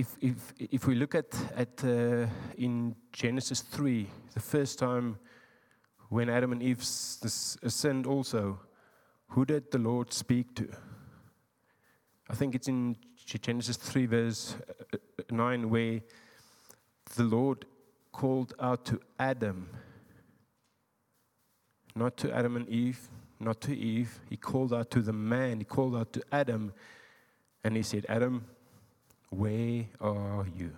if, if, if we look at, at uh, in Genesis 3, the first time when Adam and Eve sinned also, who did the Lord speak to? I think it's in Genesis 3, verse uh, 9, where the Lord called out to Adam, not to Adam and Eve, not to Eve. He called out to the man, he called out to Adam, and he said, Adam, where are you?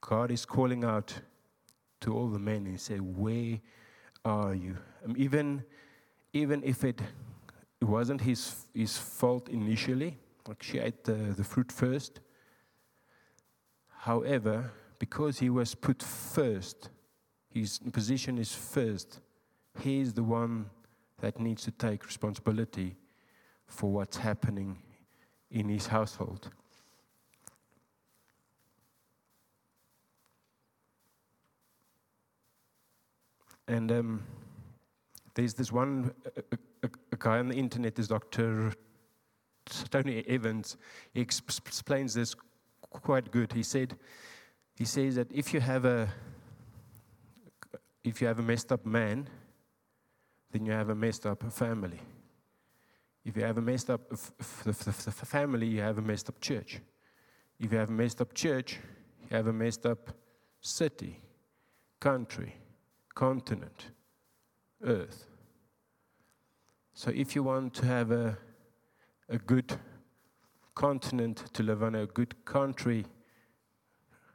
God is calling out to all the men and said, Where are you? Um, even, even if it, it wasn't his, his fault initially, like she ate the, the fruit first. However, because he was put first, his position is first, he is the one that needs to take responsibility for what's happening in his household. And um, there's this one a, a, a, guy on the internet, this Dr. Tony Evans. He explains this quite good. He said, he says that if you have a if you have a messed up man, then you have a messed up family. If you have a messed up family, you have a messed up church. If you have a messed up church, you have a messed up city, country, continent, earth. So if you want to have a, a good continent, to live on a good country,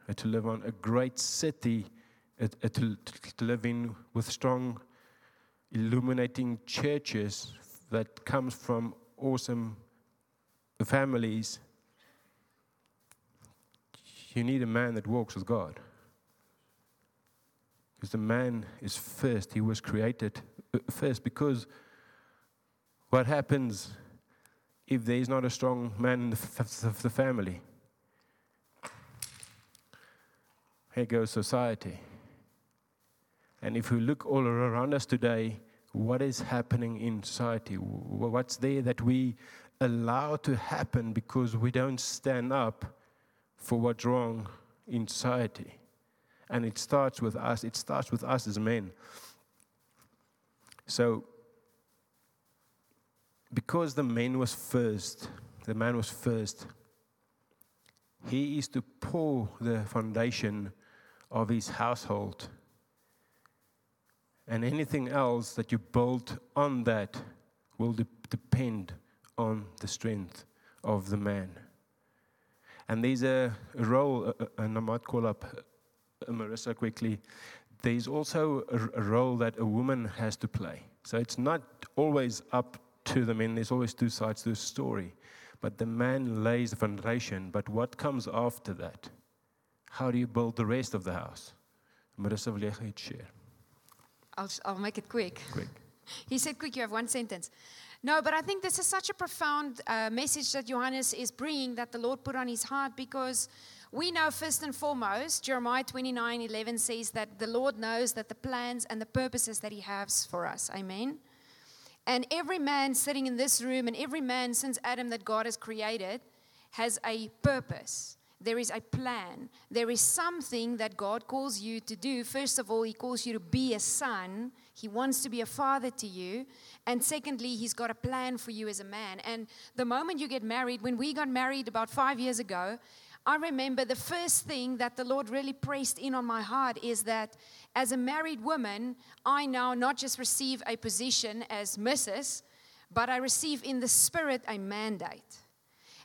uh, to live on a great city, uh, uh, to, to live in with strong, illuminating churches that comes from awesome families, you need a man that walks with God. Because the man is first, he was created uh, first. Because what happens if there is not a strong man in the, f- the family? Here goes society. And if we look all around us today, what is happening in society? What's there that we allow to happen because we don't stand up for what's wrong in society? And it starts with us, it starts with us as men. So, because the man was first, the man was first, he is to pour the foundation of his household and anything else that you build on that will de- depend on the strength of the man. And there's a role, and I might call up uh, Marissa quickly. There's also a, role that a woman has to play. So it's not always up to the men, there's always two sides to the story. But the man lays the foundation, but what comes after that? How do you build the rest of the house? Marissa, wil jy share? I'll, I'll make it quick. Quick. He said, quick, you have one sentence. No, but I think this is such a profound uh, message that Johannes is bringing that the Lord put on his heart because we know first and foremost, Jeremiah 29 11 says that the Lord knows that the plans and the purposes that he has for us. Amen. And every man sitting in this room and every man since Adam that God has created has a purpose. There is a plan. There is something that God calls you to do. First of all, He calls you to be a son. He wants to be a father to you. And secondly, He's got a plan for you as a man. And the moment you get married, when we got married about five years ago, I remember the first thing that the Lord really pressed in on my heart is that as a married woman, I now not just receive a position as Mrs., but I receive in the spirit a mandate.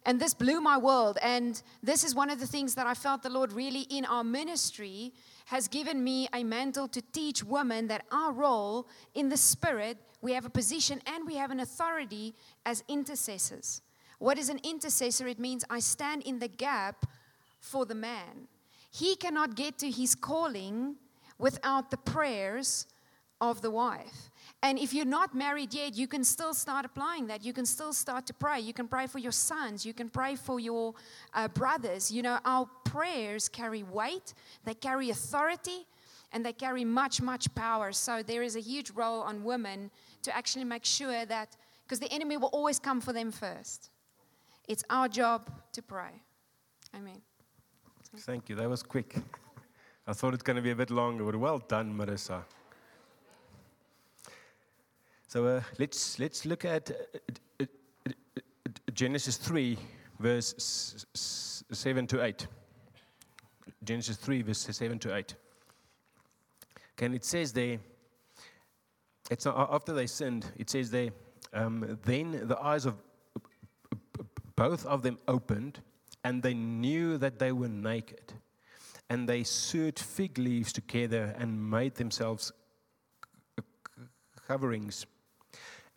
And this blew my world. And this is one of the things that I felt the Lord really in our ministry has given me a mantle to teach women that our role in the spirit, we have a position and we have an authority as intercessors. What is an intercessor? It means I stand in the gap for the man. He cannot get to his calling without the prayers of the wife. And if you're not married yet, you can still start applying that. You can still start to pray. You can pray for your sons. You can pray for your uh, brothers. You know, our prayers carry weight, they carry authority, and they carry much, much power. So there is a huge role on women to actually make sure that, because the enemy will always come for them first. It's our job to pray. Amen. Thank you. That was quick. I thought it's going to be a bit longer, but well done, Marissa. So uh, let's let's look at uh, uh, uh, Genesis 3, verse s- s- 7 to 8. Genesis 3, verse 7 to 8. Okay, and it says there, it's after they sinned, it says there, um, then the eyes of both of them opened, and they knew that they were naked. And they sewed fig leaves together and made themselves coverings.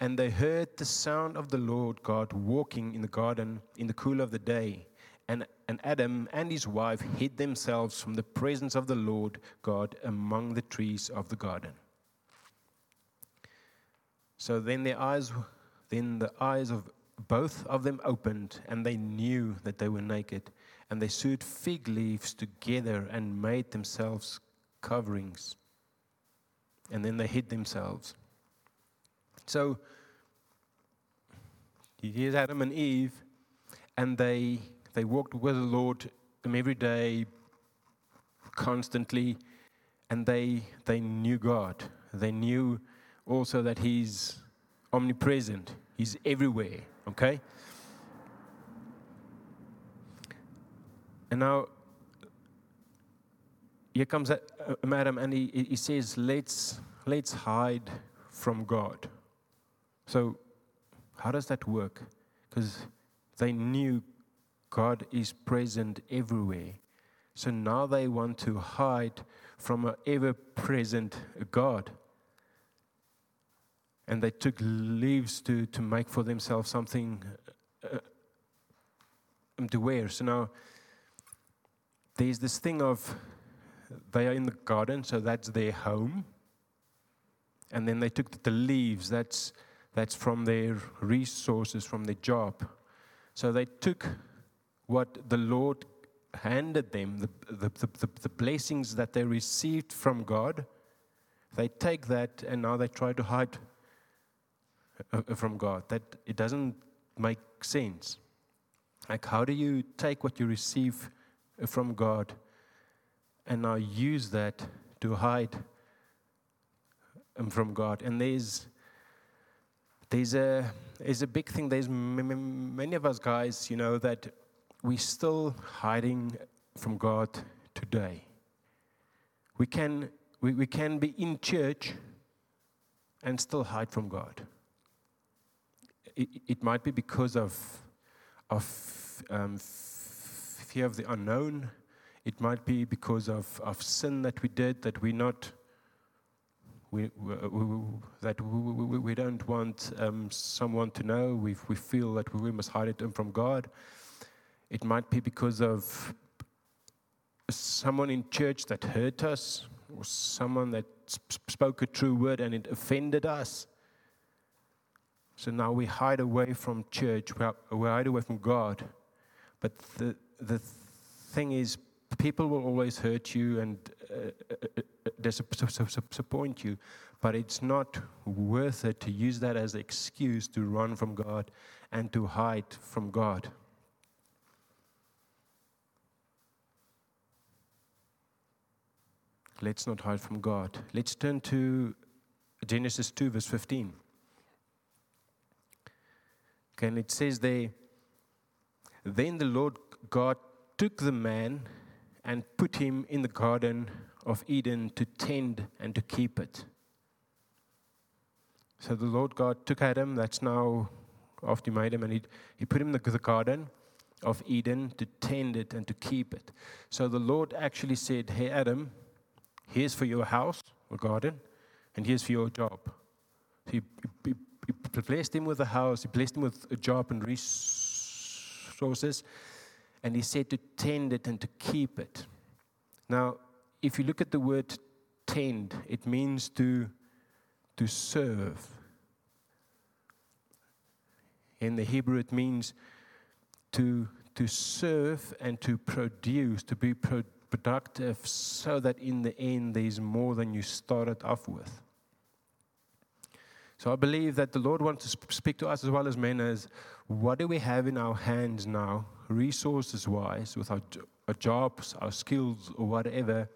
And they heard the sound of the Lord God walking in the garden in the cool of the day. And, and Adam and his wife hid themselves from the presence of the Lord God among the trees of the garden. So then their eyes, then the eyes of both of them opened, and they knew that they were naked. And they sewed fig leaves together and made themselves coverings. And then they hid themselves. So here's Adam and Eve, and they they walked with the Lord every day, constantly, and they they knew God. They knew also that He's omnipresent. He's everywhere. Okay. And now here comes a, a and he, he says, "Let's let's hide from God." So, how does that work? Because they knew God is present everywhere. So now they want to hide from an ever present God. And they took leaves to, to make for themselves something uh, um, to wear. So now there's this thing of they are in the garden, so that's their home. And then they took the leaves, that's that's from their resources, from their job. So they took what the Lord handed them, the, the, the, the, blessings that they received from God, they take that and now they try to hide uh, uh, from God. That it doesn't make sense. Like, how do you take what you receive uh, from God and now use that to hide um, from God? And there's there's a, there's a big thing. There's many of us guys, you know, that we're still hiding from God today. We can, we, we can be in church and still hide from God. It, it might be because of, of um, fear of the unknown. It might be because of, of sin that we did that we're not we, we, that we, we, don't want um, someone to know. We, we feel that we must hide it from God. It might be because of someone in church that hurt us, or someone that sp- spoke a true word and it offended us. So now we hide away from church, we hide away from God. But the, the thing is, people will always hurt you and uh, uh, uh disappoint you, but it's not worth it to use that as an excuse to run from God and to hide from God. Let's not hide from God. Let's turn to Genesis 2, verse 15. Okay, and it says there, Then the Lord God took the man and put him in the Garden of Eden to tend and to keep it. So the Lord God took Adam, that's now after he made him, and he, he put him in the, the Garden of Eden to tend it and to keep it. So the Lord actually said, Hey, Adam, here's for your house or garden, and here's for your job. He, he, he blessed him with a house, he blessed him with a job and resources and he said to tend it and to keep it. Now, if you look at the word tend, it means to, to serve. In the Hebrew, it means to, to serve and to produce, to be pro- productive, so that in the end there's more than you started off with. So I believe that the Lord wants to sp- speak to us as well as men as what do we have in our hands now, resources wise, with our, our jobs, our skills, or whatever,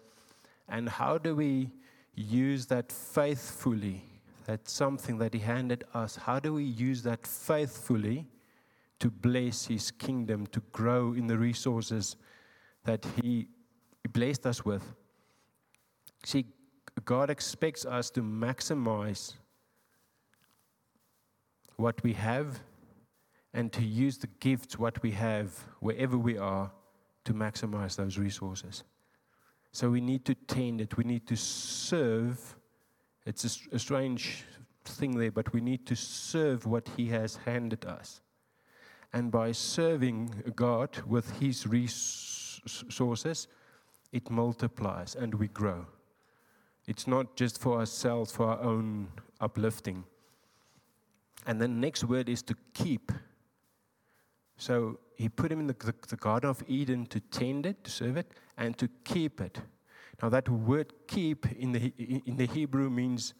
and how do we use that faithfully? That's something that He handed us. How do we use that faithfully to bless His kingdom, to grow in the resources that He blessed us with? See, God expects us to maximize what we have and to use the gifts, what we have, wherever we are, to maximize those resources. So we need to tend it, we need to serve. It's a strange thing there, but we need to serve what He has handed us. And by serving God with His resources, it multiplies and we grow. It's not just for ourselves, for our own uplifting. And the next word is to keep. So he put him in the, the, the Garden of Eden to tend it, to serve it, and to keep it. Now, that word keep in the, in the Hebrew means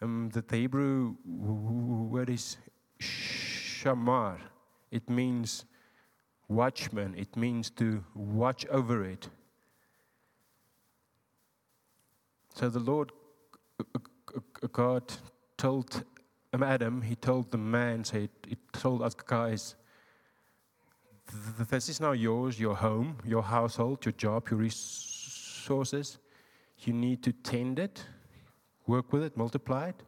um, that the Hebrew word is shamar. It means watchman, it means to watch over it. So the Lord uh, uh, uh, God told Adam, he told the man, so he, told us guys, "Th- this is now yours, your home, your household, your job, your resources. You need to tend it, work with it, multiply it,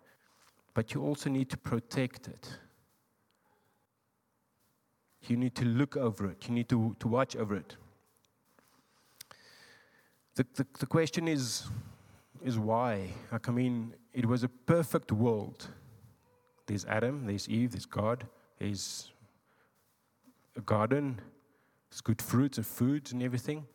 but you also need to protect it. You need to look over it, you need to, to watch over it. The, the, the question is, is why? Like, I mean, it was a perfect world. There's Adam, there's Eve, there's God, there's a garden, it's good fruits and foods and everything.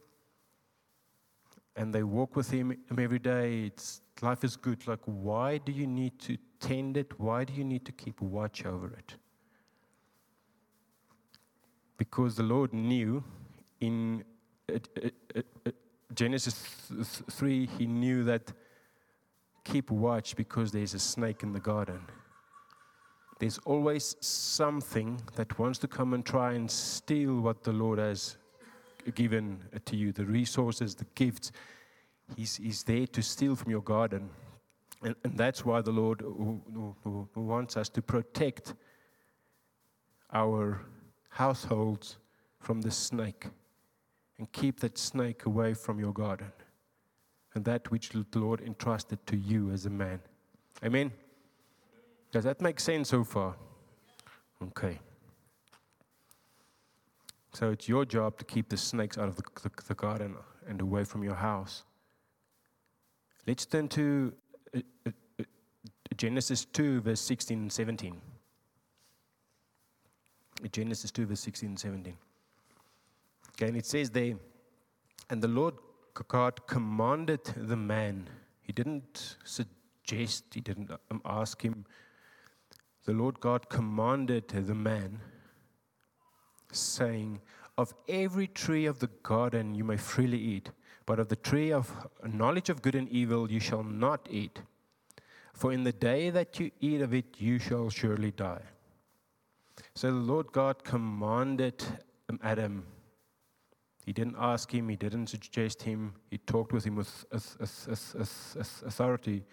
And they walk with him, him every day. It's, life is good. Like, why do you need to tend it? Why do you need to keep watch over it? Because the Lord knew in uh, uh, uh, Genesis th- th- 3, he knew that keep watch because there's a snake in the garden. There's always something that wants to come and try and steal what the Lord has given to you the resources, the gifts. He's, he's there to steal from your garden. And, and that's why the Lord wants us to protect our households from the snake and keep that snake away from your garden and that which the Lord entrusted to you as a man. Amen. Does that make sense so far? Okay. So it's your job to keep the snakes out of the, the, the garden and away from your house. Let's turn to uh, uh, uh, Genesis 2, verse 16 and 17. Genesis 2, verse 16 and 17. Okay, and it says there, and the Lord God commanded the man. He didn't suggest, he didn't um, ask him. The Lord God commanded the man, saying, Of every tree of the garden you may freely eat, but of the tree of knowledge of good and evil you shall not eat. For in the day that you eat of it, you shall surely die. So the Lord God commanded um, Adam. He didn't ask him, he didn't suggest him, he talked with him with auth- auth- auth- auth- auth- authority.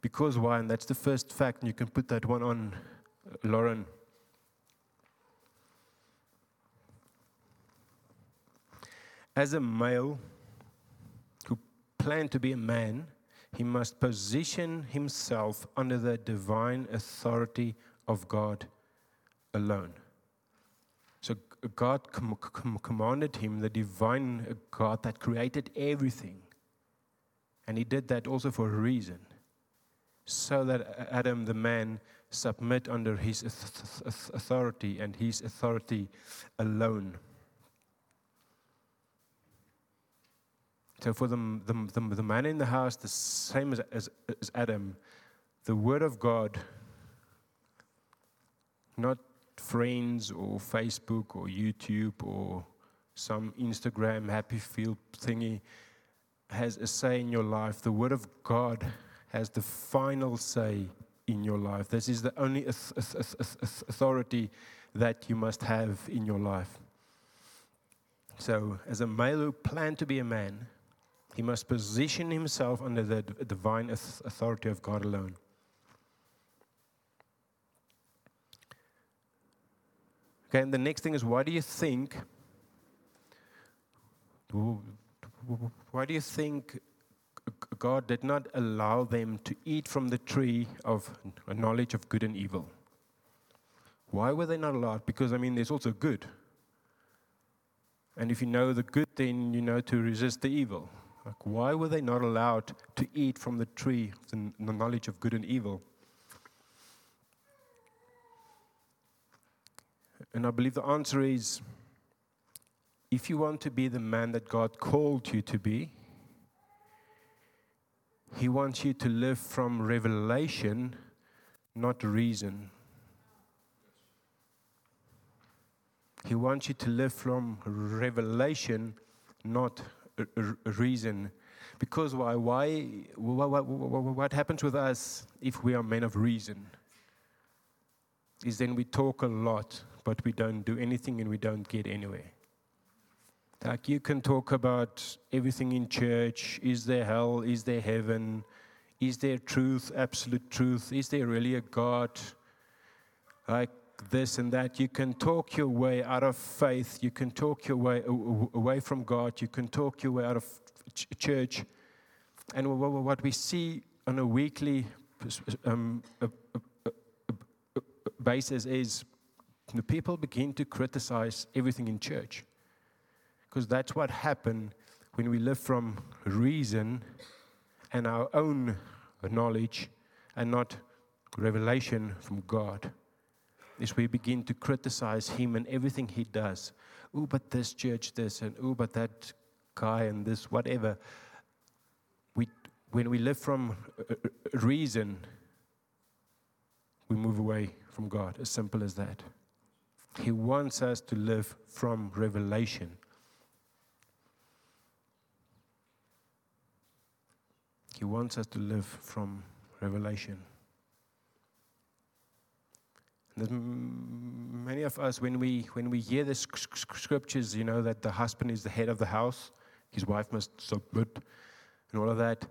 Because why? And that's the first fact, and you can put that one on, uh, Lauren. As a male who planned to be a man, he must position himself under the divine authority of God alone. So God com- com- commanded him, the divine uh, God that created everything. And he did that also for a reason. So that Adam, the man, submit under his auth- auth- authority and his authority alone. So for the, the, the, the man in the house, the same as, as, as Adam, the word of God, not friends or Facebook or YouTube or some Instagram happy feel thingy, has a say in your life. The word of God has the final say in your life. This is the only authority that you must have in your life. So, as a male who planned to be a man, he must position himself under the divine authority of God alone. Okay, and the next thing is why do you think why do you think God did not allow them to eat from the tree of knowledge of good and evil? Why were they not allowed? Because, I mean, there's also good. And if you know the good, then you know to resist the evil. Like, why were they not allowed to eat from the tree, of the knowledge of good and evil? And I believe the answer is if you want to be the man that God called you to be, He wants you to live from revelation, not reason. He wants you to live from revelation, not reason. Because why? Why? What, happens with us if we are men of reason? Is then we talk a lot, but we don't do anything and we don't get anywhere. Like you can talk about everything in church. Is there hell? Is there heaven? Is there truth, absolute truth? Is there really a God? Like this and that. You can talk your way out of faith. You can talk your way away from God. You can talk your way out of church. And what we see on a weekly um, basis is the people begin to criticize everything in church. Because that's what happened when we live from reason and our own knowledge and not revelation from God. Is we begin to criticize him and everything he does. Oh, but this church, this, and oh, but that guy, and this, whatever. We, when we live from uh, uh, reason, we move away from God. As simple as that. He wants us to live from revelation. He wants us to live from revelation. There's many of us, when we, when we hear the scriptures, you know, that the husband is the head of the house, his wife must submit, and all of that,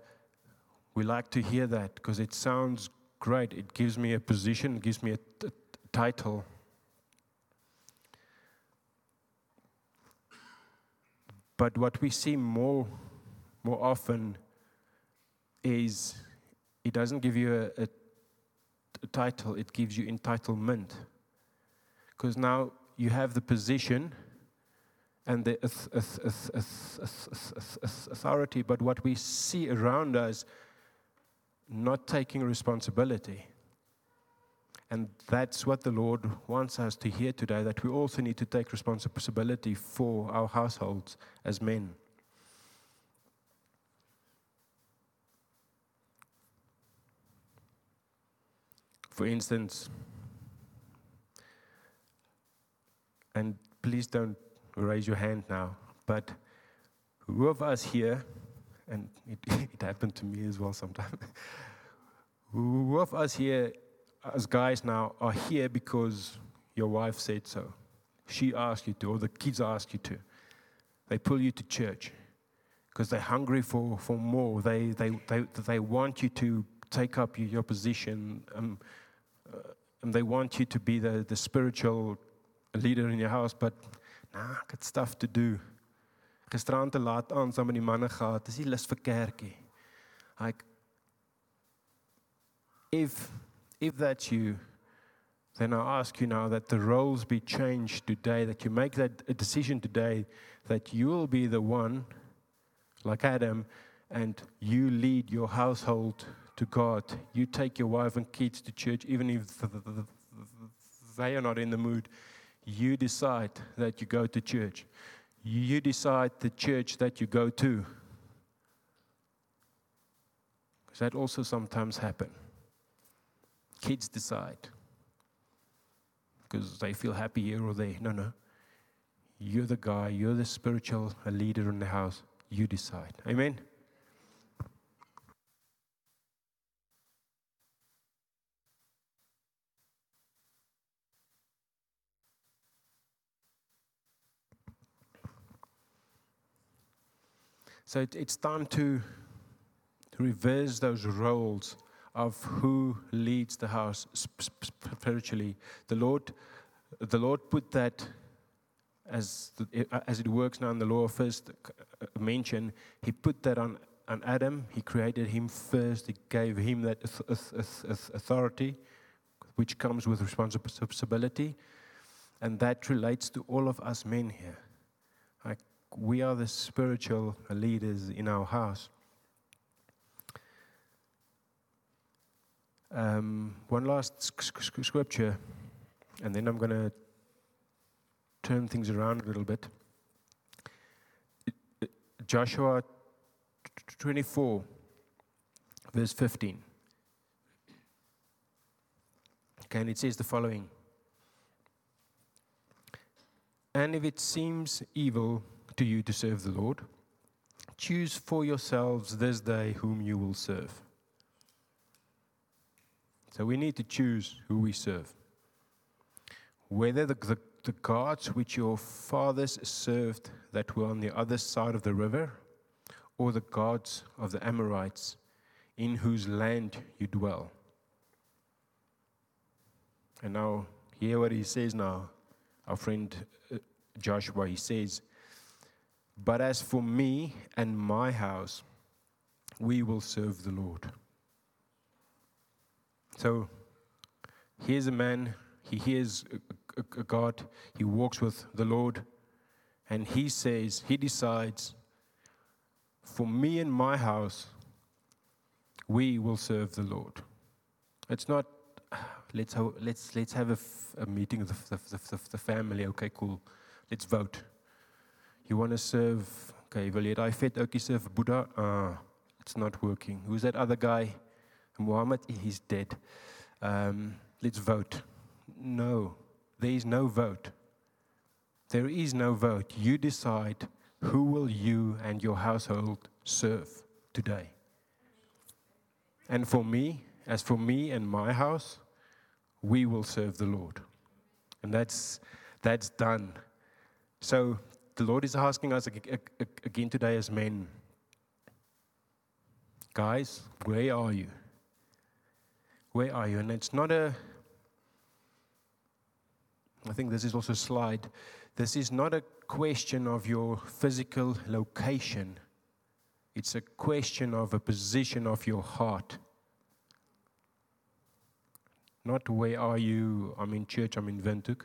we like to hear that because it sounds great. It gives me a position, it gives me a, title. But what we see more, more often is it doesn't give you a, a, a title, it gives you entitlement. Because now you have the position and the authority, but what we see around us, not taking responsibility. And that's what the Lord wants us to hear today that we also need to take responsibility for our households as men. For instance, and please don't raise your hand now, but who of us here, and it, it happened to me as well sometimes, who of us here, as guys now, are here because your wife said so? She asked you to, or the kids asked you to. They pull you to church because they're hungry for, for more. They, they, they, they want you to take up your position. Um, and they want you to be the, the spiritual leader in your house, but nah, I got stuff to do. Gisterand te laat aan saam met die manne gehad. Dis nie lus vir kerkie. Like if if that's you, then I ask you now that the roles be changed today, that you make that a decision today that you will be the one, like Adam, and you lead your household to God. You take your wife and kids to church, even if they are not in the mood. You decide that you go to church. You decide the church that you go to. Because that also sometimes happen. Kids decide because they feel happy here or there. No, no. You're the guy, you're the spiritual leader in the house. You decide. Amen. So it, it's time to, reverse those roles of who leads the house sp- sp- spiritually. The Lord, the Lord put that as, the, as it works now in the law first uh, mention, He put that on, on Adam. He created him first, He gave him that authority, which comes with responsibility. And that relates to all of us men here. We are the spiritual leaders in our house. Um, one last scripture, and then I'm going to turn things around a little bit. Joshua 24, verse 15. Okay, and it says the following And if it seems evil to you to serve the Lord, choose for yourselves this day whom you will serve. So we need to choose who we serve. Whether the, the, the gods which your fathers served that were on the other side of the river, or the gods of the Amorites in whose land you dwell. And now, hear what he says now, our friend uh, Joshua. He says, But as for me and my house, we will serve the Lord. So here's a man, he hears a, a, a God, he walks with the Lord, and he says, he decides, for me and my house, we will serve the Lord. It's not, let's, ho- let's, let's have a, f- a meeting of the, the, the, the family. Okay, cool. Let's vote. You want to serve, okay, wil jy daai serve Buddha? Uh, it's not working. Who's that other guy? Muhammad, he's dead. Um, let's vote. No, there is no vote. There is no vote. You decide who will you and your household serve today. And for me, as for me and my house, we will serve the Lord. And that's, that's done. So the Lord is asking us again today as men guys, where are you? Where are you? And it's not a, I think this is also a slide. This is not a question of your physical location, it's a question of a position of your heart. Not where are you, I'm in church, I'm in Windhoek.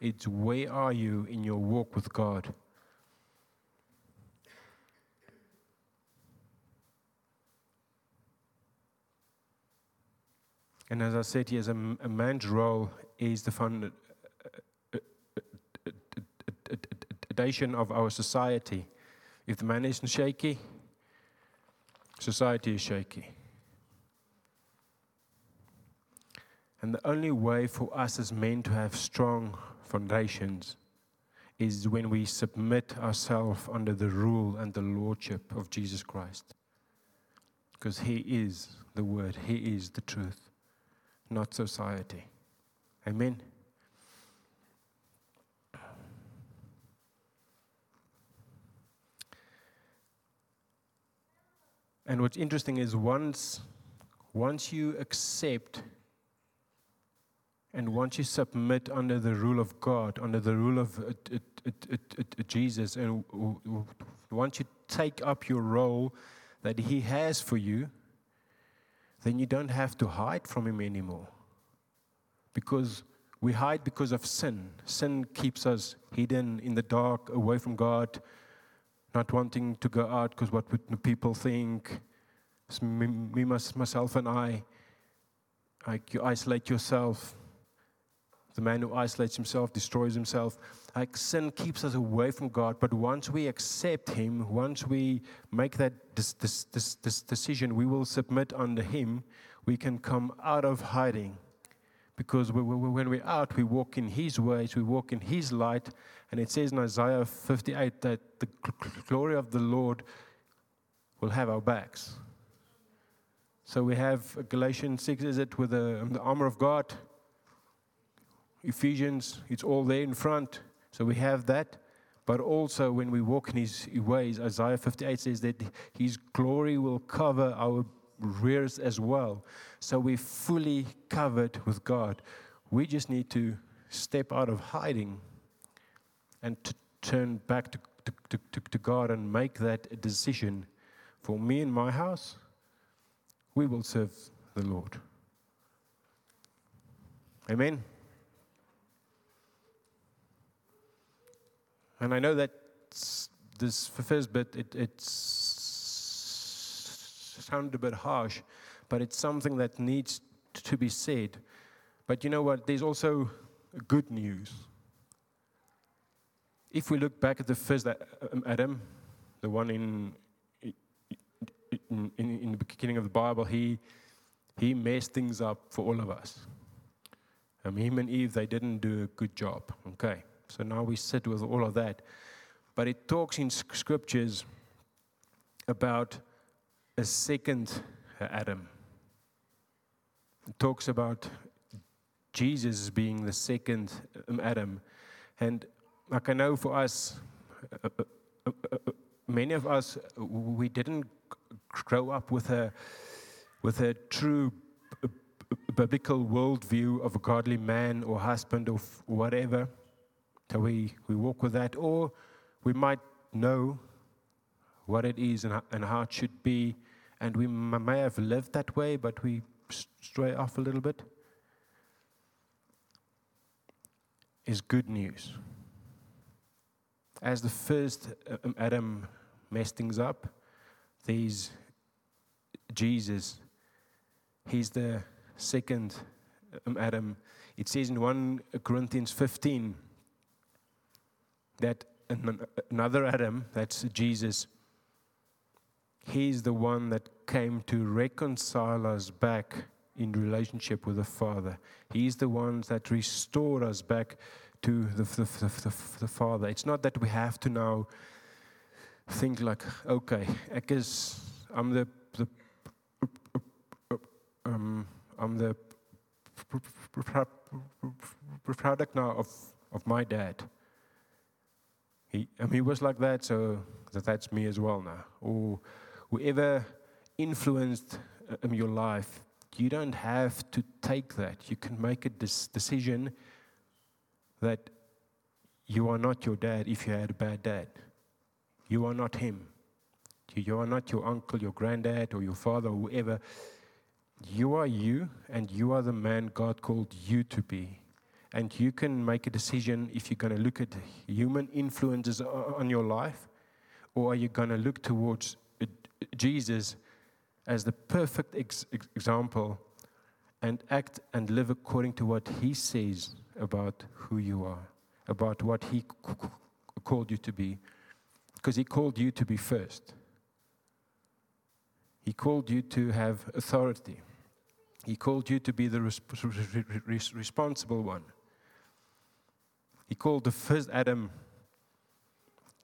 It's where are you in your walk with God. And as I said, yes, a, a man's role is the uh, foundation of our society. If the man isn't shaky, society is shaky. And the only way for us as men to have strong foundations is when we submit ourselves under the rule and the lordship of Jesus Christ. Because He is the Word, He is the truth not society. Amen. And what's interesting is once, once you accept and once you submit under the rule of God, under the rule of uh, uh, uh, Jesus, and once you take up your role that He has for you, then you don't have to hide from Him anymore. Because we hide because of sin. Sin keeps us hidden in the dark, away from God, not wanting to go out because what would people think? It's me, me, myself, and I. Like you isolate yourself. The man who isolates himself destroys himself. Like sin keeps us away from God, but once we accept Him, once we make that this, this, this, this decision, we will submit under Him, we can come out of hiding. Because we, we, when we're out, we walk in His ways, we walk in His light. And it says in Isaiah 58 that the glory of the Lord will have our backs. So we have Galatians 6, is it, with the, the armor of God? Ephesians, it's all there in front. So we have that. but also when we walk in his ways. Isaiah 58 says that his glory will cover our rears as well. So we're fully covered with God. We just need to step out of hiding and to turn back to, to, to, to God and make that decision. For me and my house, we will serve the Lord. Amen. And I know that this first bit, it, it's sounded a bit harsh, but it's something that needs to be said. But you know what? There's also good news. If we look back at the first um, Adam, the one in, in, in, the beginning of the Bible, he, he messed things up for all of us. Um, him and Eve, they didn't do a good job. Okay. So now we sit with all of that. But it talks in scriptures about a second Adam. It talks about Jesus being the second um, Adam. And I know for us, uh, uh, uh, many of us, we didn't grow up with a, with a true biblical worldview of a godly man or husband or whatever. So we, we walk with that, or we might know what it is and, and how it should be, and we may have lived that way, but we stray off a little bit. Is good news. As the first um, Adam messed things up, there's Jesus. He's the second um, Adam. It says in 1 Corinthians 15 that another Adam, that's Jesus, he's the one that came to reconcile us back in relationship with the Father. He's the one that restored us back to the, the, the, the, Father. It's not that we have to now think like, okay, because I'm the, the um, I'm the product now of, of my dad. He, mean, he was like that, so that that's me as well now. Or whoever influenced um, your life, you don't have to take that. You can make a dis- decision that you are not your dad if you had a bad dad. You are not him. You are not your uncle, your granddad, or your father, or whoever. You are you, and you are the man God called you to be and you can make a decision if you're going to look at human influences on your life or are you going to look towards uh, Jesus as the perfect ex- example and act and live according to what he says about who you are, about what he c- called you to be. Because he called you to be first, he called you to have authority, he called you to be the resp- responsible one. He called the first Adam.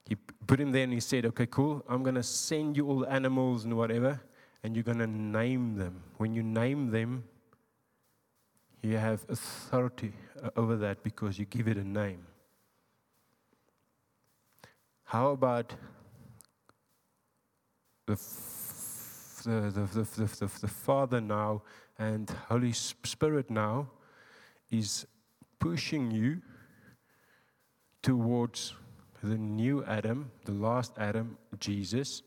He put him there and he said, Okay, cool. I'm going to send you all the animals and whatever, and you're going to name them. When you name them, you have authority uh, over that because you give it a name. How about the, the, the, the, the, the Father now and Holy Spirit now is pushing you towards the new Adam, the last Adam, Jesus,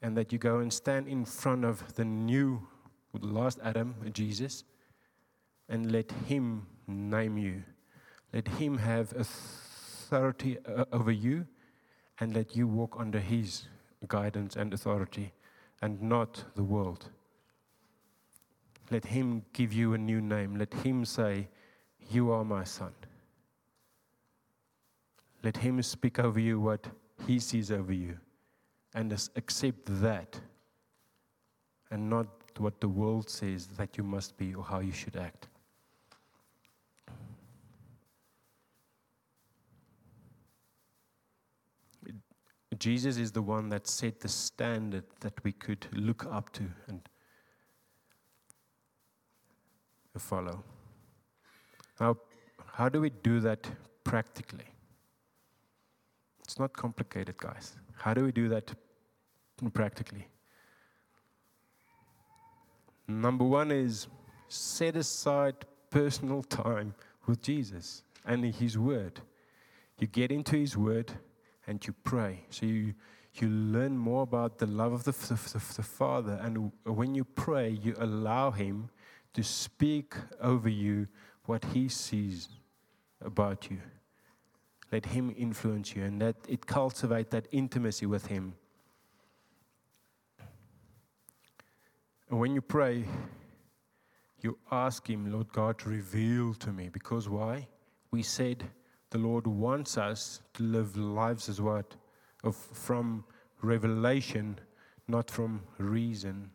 and that you go and stand in front of the new, the last Adam, Jesus, and let Him name you. Let Him have authority uh, over you, and let you walk under His guidance and authority, and not the world. Let Him give you a new name. Let Him say, You are my son. Let Him speak over you what He sees over you and accept that and not what the world says that you must be or how you should act. Jesus is the one that set the standard that we could look up to and follow. Now, how do we do that practically? It's not complicated, guys. How do we do that practically? Number one is set aside personal time with Jesus and His Word. You get into His Word and you pray. So you, you learn more about the love of the, the, the Father. And when you pray, you allow Him to speak over you what He sees about you. Let Him influence you and let it cultivate that intimacy with Him. And when you pray, you ask Him, Lord God, reveal to me. Because why? We said the Lord wants us to live lives as what? Of, from revelation, not from reason.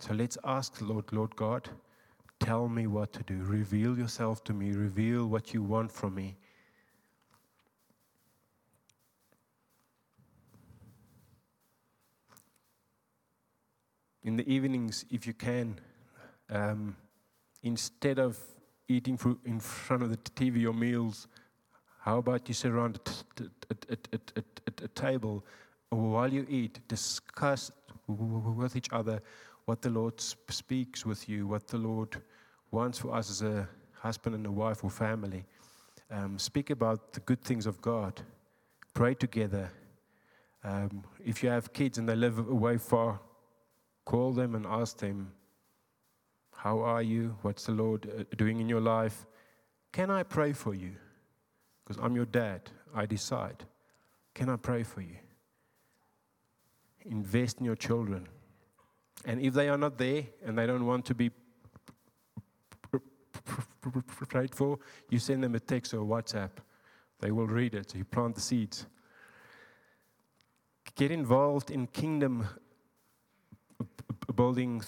So let's ask Lord, Lord God, tell me what to do. Reveal yourself to me. Reveal what you want from me. In the evenings, if you can, um, instead of eating in front of the TV or meals, how about you sit around at a table while you eat, discuss with each other what the Lord speaks with you, what the Lord wants for us as a husband and a wife or family. Um, speak about the good things of God. Pray together. Um, if you have kids and they live away far, call them and ask them, How are you? What's the Lord uh, doing in your life? Can I pray for you? Because I'm your dad. I decide. Can I pray for you? Invest in your children. And if they are not there and they don't want to be prayed for, you send them a text or a WhatsApp. They will read it. You plant the seeds. Get involved in kingdom building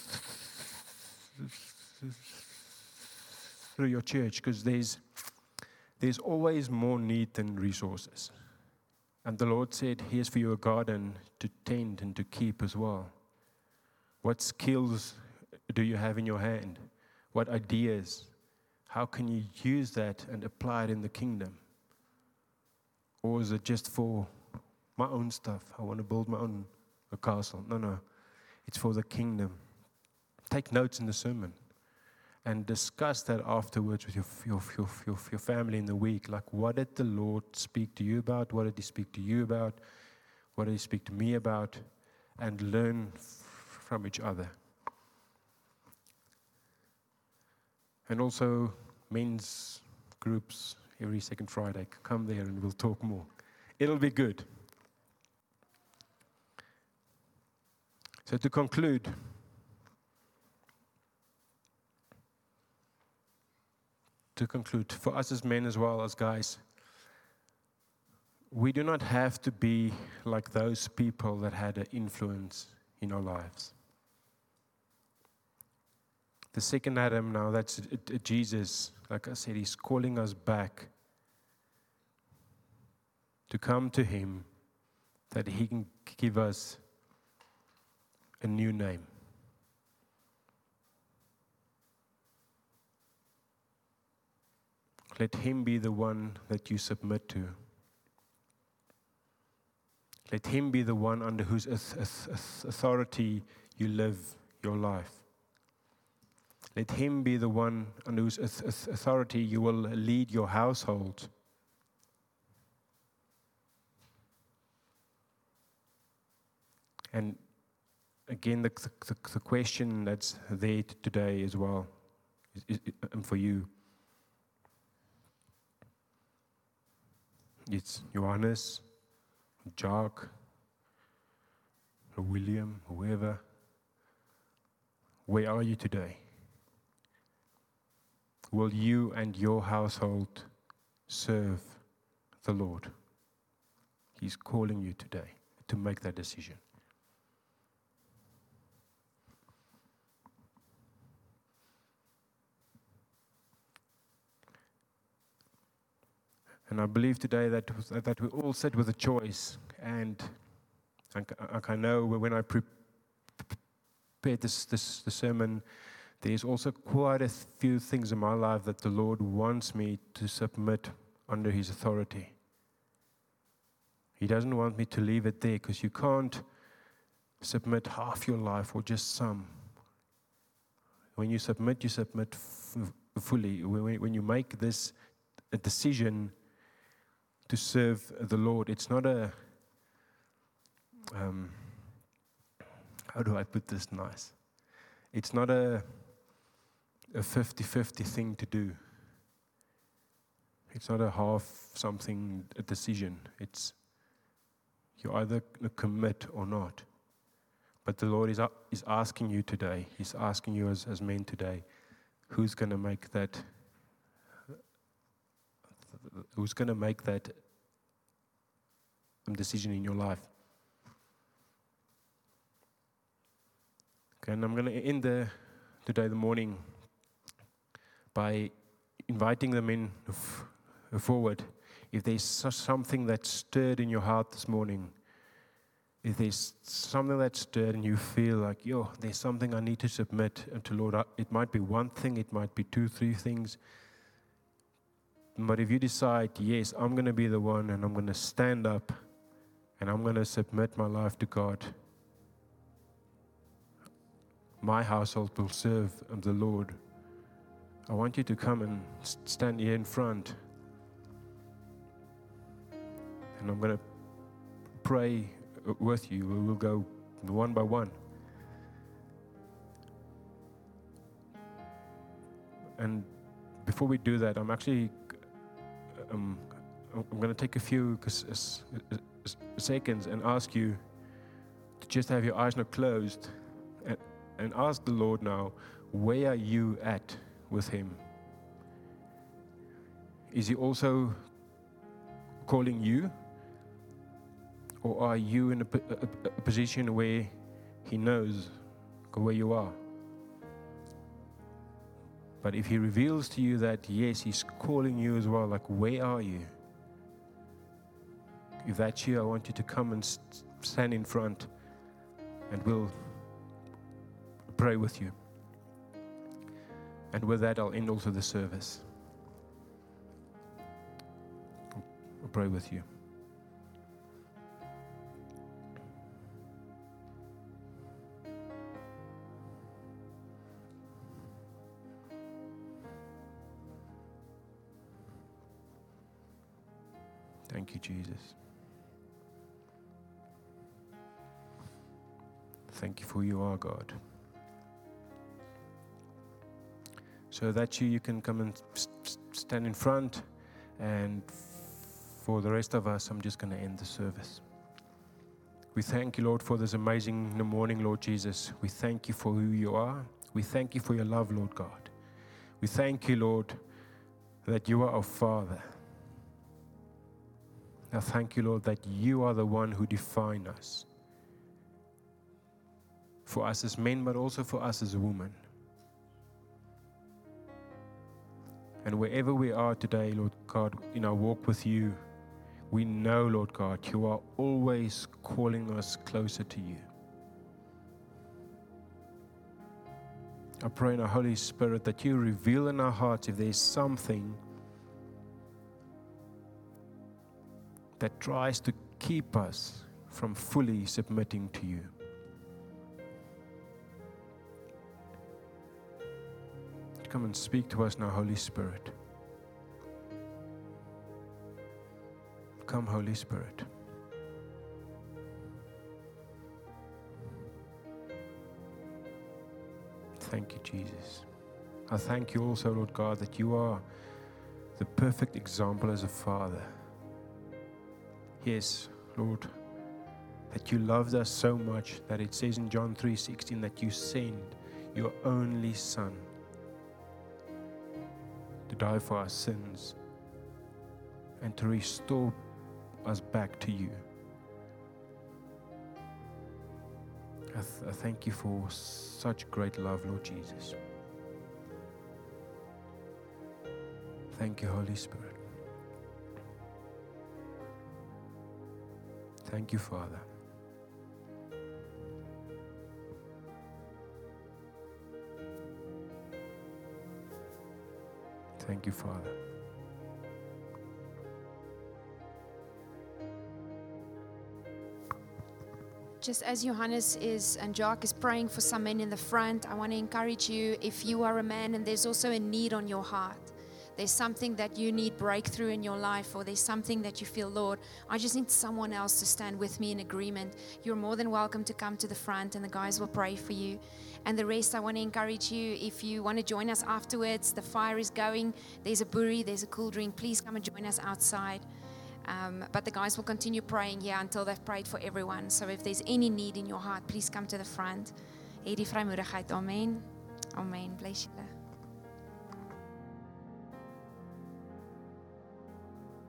through your church because there's, there's always more need than resources. And the Lord said, Here's for you a garden to tend and to keep as well. What skills do you have in your hand? What ideas? How can you use that and apply it in the kingdom? Or is it just for my own stuff? I want to build my own a castle. No, no. It's for the kingdom. Take notes in the sermon and discuss that afterwards with your, your, your, your, your family in the week. Like, what did the Lord speak to you about? What did He speak to you about? What did He speak to me about? And learn from each other. And also, men's groups every second Friday. Come there and we'll talk more. It'll be good. So, to conclude, to conclude, for us as men as well as guys, we do not have to be like those people that had an influence in our lives the second Adam now, that's Jesus. Like I said, he's calling us back to come to him that he can give us a new name. Let him be the one that you submit to. Let him be the one under whose authority you live your life. Let him be the one under whose authority you will lead your household. And again, the, the, the, question that's there today as well is, is, um, for you. It's Johannes, Jock, or William, whoever. Where are you today? will you and your household serve the Lord? He's calling you today to make that decision. And I believe today that, that we all sit with a choice. And I, I know when I prepared this, this the sermon, there's also quite a few things in my life that the Lord wants me to submit under His authority. He doesn't want me to leave it there because you can't submit half your life or just some. When you submit, you submit f- fully. When, when you make this decision to serve the Lord, it's not a. Um, how do I put this nice? It's not a a 50 50 thing to do. It's not a half something, a decision. It's you either commit or not. But the Lord is, is asking you today, He's asking you as, as men today, who's going to make that? Who's going to make that decision in your life? Okay, and I'm going to end the, today, the morning, by inviting them in f- forward. If there's something that stirred in your heart this morning, if there's something that stirred and you feel like, yo, there's something I need to submit uh, to Lord, uh, it might be one thing, it might be two, three things. But if you decide, yes, I'm going to be the one and I'm going to stand up and I'm going to submit my life to God, my household will serve the Lord. I want you to come and stand here in front. And I'm going to pray with you. We will go one by one. And before we do that, I'm actually um, I'm going to take a few seconds and ask you to just have your eyes not closed and, and ask the Lord now, where are you at with Him? Is He also calling you? Or are you in a, position where He knows where you are? But if He reveals to you that, yes, He's calling you as well, like, where are you? If that's you, I want you to come and stand in front and we'll pray with you. And with that, I'll end also the service. I'll pray with you. Thank you, Jesus. Thank you for who you are God. So that you, you can come and stand in front. And for the rest of us, I'm just going to end the service. We thank you, Lord, for this amazing morning, Lord Jesus. We thank you for who you are. We thank you for your love, Lord God. We thank you, Lord, that you are our Father. Now, thank you, Lord, that you are the one who define us. For us as men, but also for us as women. And wherever we are today, Lord God, in our walk with you, we know, Lord God, you are always calling us closer to you. I pray in our Holy Spirit that you reveal in our hearts if there's something that tries to keep us from fully submitting to you. Come and speak to us now, Holy Spirit. Come, Holy Spirit. Thank you, Jesus. I thank you also, Lord God, that you are the perfect example as a father. Yes, Lord, that you loved us so much that it says in John 3:16 that you sent your only son to die for our sins and to restore us back to you. I, th- I thank you for such great love, Lord Jesus. Thank you, Holy Spirit. Thank you, Father. Thank you, Father. Just as Johannes is and Jacques is praying for some men in the front, I want to encourage you if you are a man and there's also a need on your heart, there's something that you need breakthrough in your life, or there's something that you feel, Lord, I just need someone else to stand with me in agreement. You're more than welcome to come to the front, and the guys will pray for you. And the rest, I want to encourage you if you want to join us afterwards, the fire is going, there's a braai, there's a cool drink. Please come and join us outside. Um, but the guys will continue praying here until they've prayed for everyone. So if there's any need in your heart, please come to the front. Amen. Amen. Bless you.